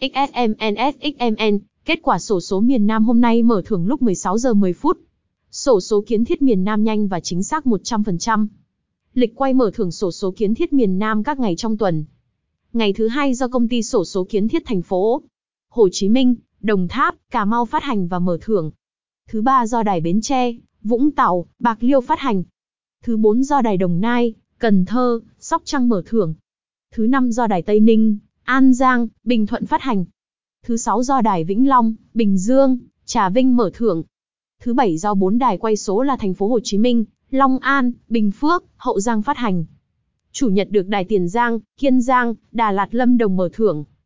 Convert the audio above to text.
XSMNSXMN, kết quả sổ số miền Nam hôm nay mở thưởng lúc 16 giờ 10 phút. Sổ số kiến thiết miền Nam nhanh và chính xác 100%. Lịch quay mở thưởng sổ số kiến thiết miền Nam các ngày trong tuần. Ngày thứ hai do công ty sổ số kiến thiết thành phố Hồ Chí Minh, Đồng Tháp, Cà Mau phát hành và mở thưởng. Thứ ba do Đài Bến Tre, Vũng Tàu, Bạc Liêu phát hành. Thứ bốn do Đài Đồng Nai, Cần Thơ, Sóc Trăng mở thưởng. Thứ năm do Đài Tây Ninh, An Giang, Bình Thuận phát hành. Thứ sáu do Đài Vĩnh Long, Bình Dương, Trà Vinh mở thưởng. Thứ bảy do bốn đài quay số là thành phố Hồ Chí Minh, Long An, Bình Phước, Hậu Giang phát hành. Chủ nhật được Đài Tiền Giang, Kiên Giang, Đà Lạt Lâm Đồng mở thưởng.